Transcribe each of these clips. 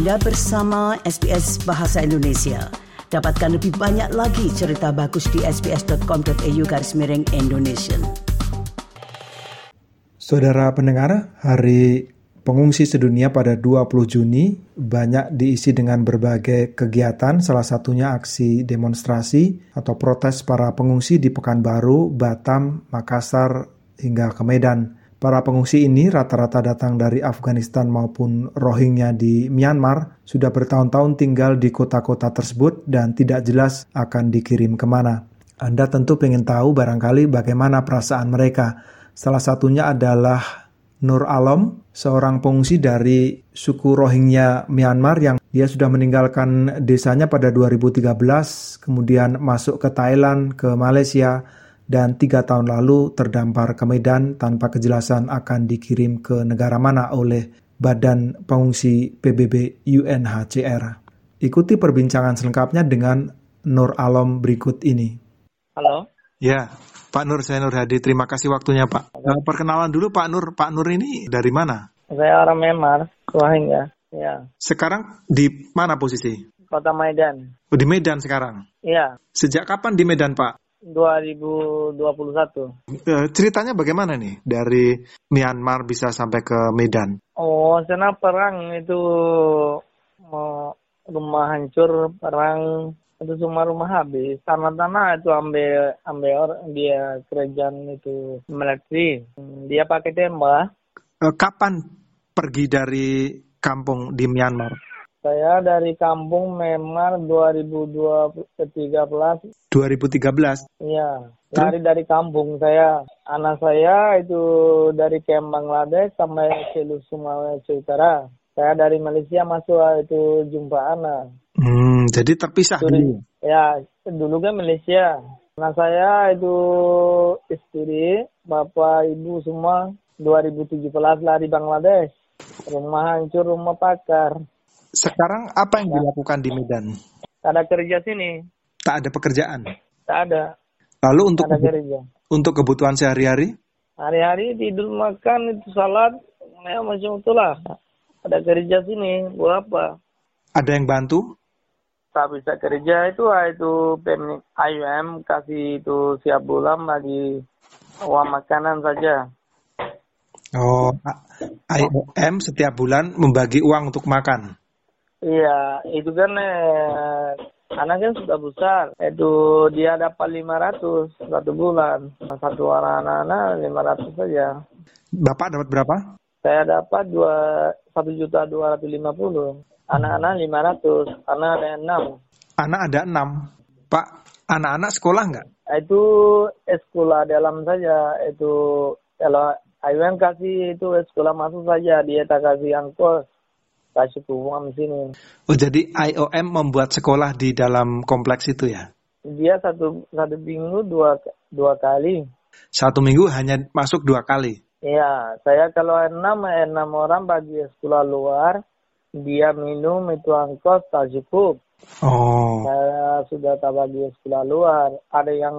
Anda bersama SBS Bahasa Indonesia. Dapatkan lebih banyak lagi cerita bagus di sbs.com.au garis miring Indonesia. Saudara pendengar, Hari Pengungsi Sedunia pada 20 Juni banyak diisi dengan berbagai kegiatan, salah satunya aksi demonstrasi atau protes para pengungsi di Pekanbaru, Batam, Makassar, hingga ke Medan. Para pengungsi ini rata-rata datang dari Afghanistan maupun Rohingya di Myanmar, sudah bertahun-tahun tinggal di kota-kota tersebut dan tidak jelas akan dikirim ke mana. Anda tentu ingin tahu barangkali bagaimana perasaan mereka. Salah satunya adalah Nur Alam, seorang pengungsi dari suku Rohingya Myanmar yang dia sudah meninggalkan desanya pada 2013, kemudian masuk ke Thailand, ke Malaysia, dan tiga tahun lalu terdampar ke Medan tanpa kejelasan akan dikirim ke negara mana oleh Badan Pengungsi PBB UNHCR. Ikuti perbincangan selengkapnya dengan Nur Alam berikut ini. Halo. Ya, Pak Nur, saya Nur Hadi. Terima kasih waktunya, Pak. Halo. Perkenalan dulu, Pak Nur. Pak Nur ini dari mana? Saya orang Myanmar, Rohingya. Ya. Sekarang di mana posisi? Kota Medan. Oh, di Medan sekarang? Iya. Sejak kapan di Medan, Pak? 2021. Eh, ceritanya bagaimana nih dari Myanmar bisa sampai ke Medan? Oh, sana perang itu mau rumah hancur, perang itu semua rumah habis. Tanah-tanah itu ambil ambil orang dia kerajaan itu military. Dia pakai tembak. Eh, kapan pergi dari kampung di Myanmar? Saya dari kampung Myanmar 2013. 2013? Iya, lari dari kampung saya. Anak saya itu dari Kem Bangladesh sampai ke Sulawesi Utara. Saya dari Malaysia masuk itu jumpa anak. Hmm, jadi terpisah dulu? Ya, dulu kan Malaysia. Anak saya itu istri, bapak, ibu semua 2017 lari Bangladesh. Rumah hancur, rumah pakar. Sekarang apa yang ya. dilakukan di Medan? Tak ada kerja sini. Tak ada pekerjaan? Tak ada. Lalu untuk ada kerja. untuk kebutuhan sehari-hari? Hari-hari tidur makan itu salat, ya macam itulah. Ada kerja sini, buat apa? Ada yang bantu? Tak bisa kerja itu ah, itu pemilik IUM kasih itu siap bulan bagi uang makanan saja. Oh, IOM setiap bulan membagi uang untuk makan. Iya, itu kan eh, anaknya sudah besar. Itu dia dapat 500 satu bulan. Satu orang anak-anak 500 saja. Bapak dapat berapa? Saya dapat dua satu juta dua ratus lima puluh. Anak-anak 500, anak ada enam. Anak ada enam. Pak, anak-anak sekolah nggak? Itu sekolah dalam saja. Itu kalau IUM kasih itu sekolah masuk saja, dia tak kasih angkos kasih uang di sini. Oh jadi IOM membuat sekolah di dalam kompleks itu ya? Dia satu satu minggu dua dua kali. Satu minggu hanya masuk dua kali? Iya, saya kalau enam enam orang bagi sekolah luar, dia minum itu angkos tak cukup. Oh. Saya sudah tak bagi sekolah luar. Ada yang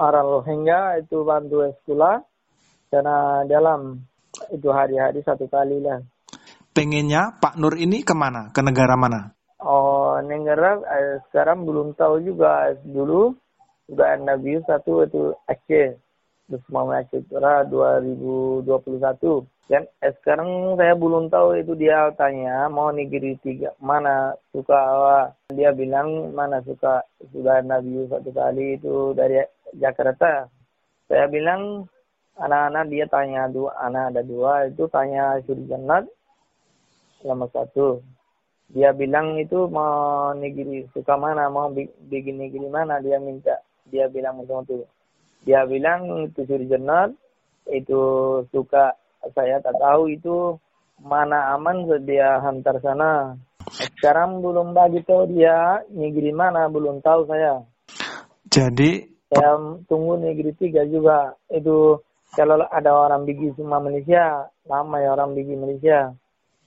orang Rohingya itu bantu sekolah karena dalam itu hari-hari satu kali lah pengennya Pak Nur ini ke mana? Ke negara mana? Oh, negara eh, sekarang belum tahu juga. Dulu juga Nabi satu itu Aceh. Bersama Aceh Utara 2021. Dan eh, sekarang saya belum tahu itu dia tanya mau negeri tiga mana suka apa. Dia bilang mana suka sudah Nabi satu kali itu dari Jakarta. Saya bilang anak-anak dia tanya dua anak ada dua itu tanya surga selama satu. Dia bilang itu mau negeri suka mana, mau bikin negeri mana dia minta. Dia bilang itu. Dia bilang itu surjernat, itu suka saya tak tahu itu mana aman dia hantar sana. Sekarang belum bagi tahu dia negeri mana belum tahu saya. Jadi saya tunggu negeri tiga juga itu kalau ada orang bigi semua Malaysia lama ya orang bigi Malaysia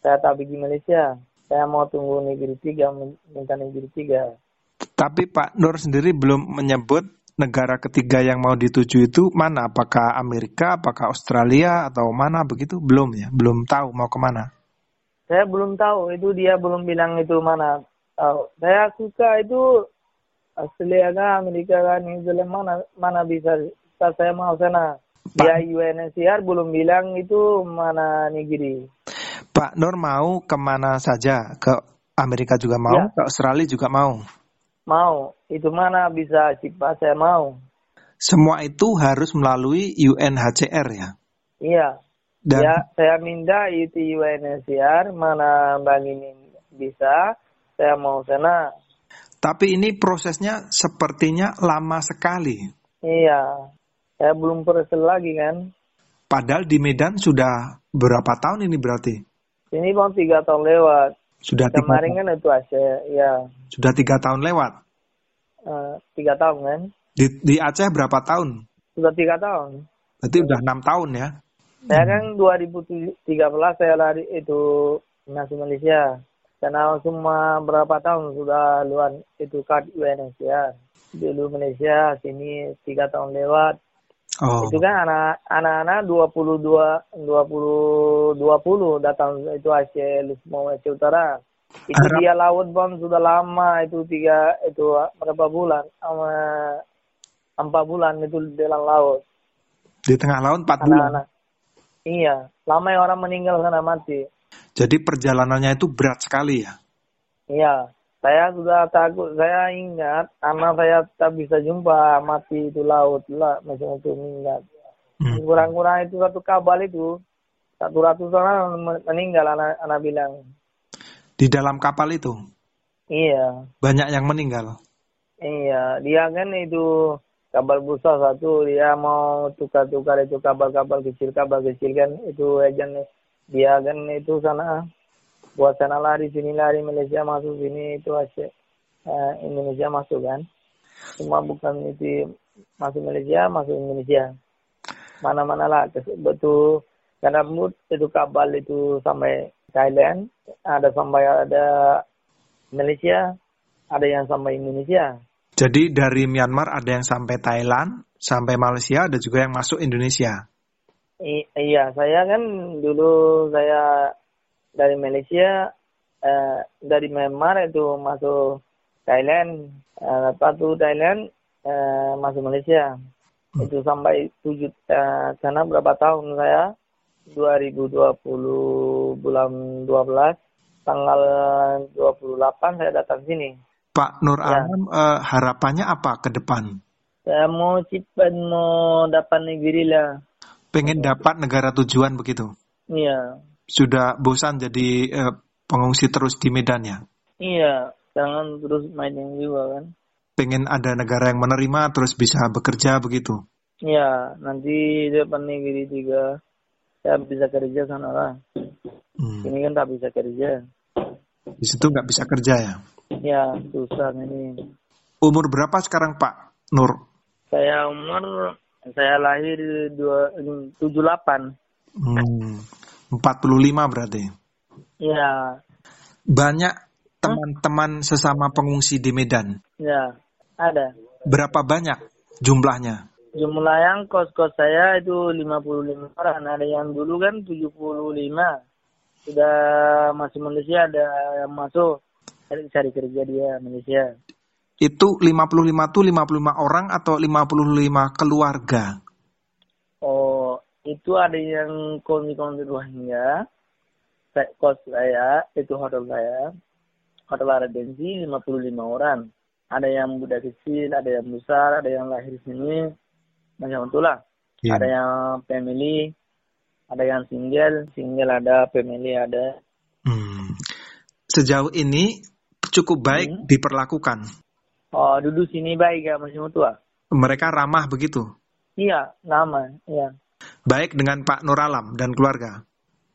saya tak pergi Malaysia. Saya mau tunggu negeri tiga, minta negeri tiga. Tapi Pak Nur sendiri belum menyebut negara ketiga yang mau dituju itu mana? Apakah Amerika, apakah Australia, atau mana begitu? Belum ya, belum tahu mau ke mana. saya belum tahu itu dia belum bilang itu mana. Oh, saya suka itu Australia kan, Amerika kan, New Zealand mana mana bisa saya mau sana. Dia UNHCR belum bilang itu mana negeri. Pak Nur mau ke mana saja? Ke Amerika juga mau, ya. ke Australia juga mau? Mau. Itu mana bisa cepat saya mau. Semua itu harus melalui UNHCR ya? Iya. Dan... Ya, saya minta itu UNHCR mana bang ini bisa, saya mau sana. Tapi ini prosesnya sepertinya lama sekali. Iya, saya belum proses lagi kan. Padahal di Medan sudah berapa tahun ini berarti? Ini bang tiga tahun lewat. Sudah Kemarin kan itu Aceh, ya. Sudah tiga tahun lewat? Uh, tiga tahun kan. Di, di Aceh berapa tahun? Sudah tiga tahun. Berarti udah enam tahun ya? Saya kan 2013 saya lari itu masuk Malaysia. Karena cuma berapa tahun sudah luar itu kad Indonesia. Dulu Malaysia, sini tiga tahun lewat. Oh. Itu kan anak anak-anak 22 20 20 datang itu Aceh mau Aceh Utara. Itu Arab. dia laut bom sudah lama itu tiga itu berapa bulan sama empat bulan itu di dalam laut. Di tengah laut empat bulan. Iya, lama yang orang meninggal karena mati. Jadi perjalanannya itu berat sekali ya? Iya, saya sudah takut. Saya ingat anak saya tak bisa jumpa mati itu laut lah masih untuk meninggal. Hmm. Kurang-kurang itu satu kabel itu satu ratus orang meninggal anak anak bilang. Di dalam kapal itu? Iya. Banyak yang meninggal? Iya, dia kan itu kabel busa satu dia mau tukar-tukar itu kabel-kabel kecil kabel kecil kan itu agent dia kan itu sana buat sana lari sini lari Malaysia masuk sini itu Aceh uh, Indonesia masuk kan. Cuma bukan itu masuk Malaysia masuk Indonesia. Mana-mana lah betul. Karena mood itu kabel itu sampai Thailand ada sampai ada Malaysia ada yang sampai Indonesia. Jadi dari Myanmar ada yang sampai Thailand sampai Malaysia ada juga yang masuk Indonesia? I iya, saya kan dulu saya dari Malaysia, eh, dari Myanmar itu masuk Thailand, eh, lepas itu Thailand eh, masuk Malaysia. Hmm. Itu sampai tujuh eh, sana berapa tahun saya? 2020 bulan 12 tanggal 28 saya datang sini. Pak Nur ya. Alam eh, harapannya apa ke depan? Saya mau cepat mau dapat negeri lah pengen dapat negara tujuan begitu? Iya. Sudah bosan jadi eh, pengungsi terus di Medan ya? Iya, jangan terus main yang juga kan. Pengen ada negara yang menerima terus bisa bekerja begitu? Iya, nanti depan negeri tiga saya bisa kerja sana lah. Hmm. Ini kan tak bisa kerja. Di situ nggak bisa kerja ya? Iya, susah ini. Umur berapa sekarang Pak Nur? Saya umur saya lahir dua tujuh delapan. Hmm, empat puluh lima berarti. Iya. Banyak teman-teman sesama pengungsi di Medan. Ya, ada. Berapa banyak jumlahnya? Jumlah yang kos-kos saya itu lima puluh lima orang. Ada yang dulu kan tujuh puluh lima. Sudah masuk Malaysia ada yang masuk cari kerja dia Malaysia itu 55 tuh 55 orang atau 55 keluarga? Itu ada yang kondi-kondi Rohingya. Kos saya, itu hotel saya. Hotel Aradensi 55 orang. Ada yang muda kecil, ada yang besar, ada yang lahir sini. Macam itulah. Yeah. Ada yang family, ada yang single, single ada, family ada. Hmm. Sejauh ini cukup baik hmm. diperlakukan Oh, duduk sini baik ya masih tua. Mereka ramah begitu? Iya, ramah, iya. Baik dengan Pak Nur Alam dan keluarga?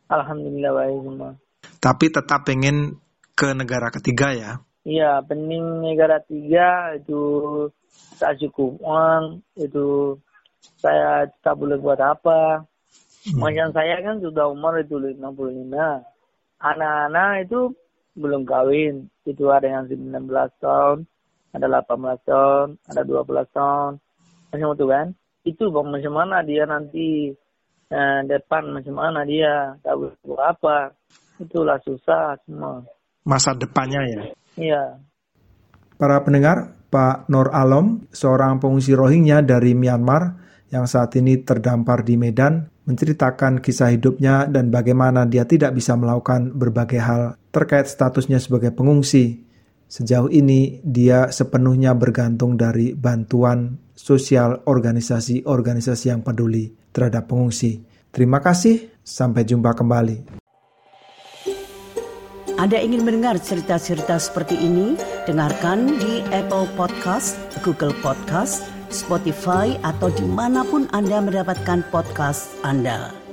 Alhamdulillah baik semua. Tapi tetap pengen ke negara ketiga ya? Iya, penting negara tiga itu tak cukup uang, itu saya tak boleh buat apa. Hmm. Macam saya kan sudah umur itu 55. Anak-anak itu belum kawin, itu ada yang 19 tahun, ada 18 tahun, ada 12 tahun, macam itu kan. Itu bang macam mana dia nanti eh, depan macam mana dia, tahu apa. itulah susah semua. Masa depannya ya? Iya. Para pendengar, Pak Nur Alom, seorang pengungsi Rohingya dari Myanmar yang saat ini terdampar di Medan, menceritakan kisah hidupnya dan bagaimana dia tidak bisa melakukan berbagai hal terkait statusnya sebagai pengungsi. Sejauh ini, dia sepenuhnya bergantung dari bantuan sosial organisasi-organisasi yang peduli terhadap pengungsi. Terima kasih, sampai jumpa kembali. Anda ingin mendengar cerita-cerita seperti ini? Dengarkan di Apple Podcast, Google Podcast, Spotify, atau di mana pun Anda mendapatkan podcast Anda.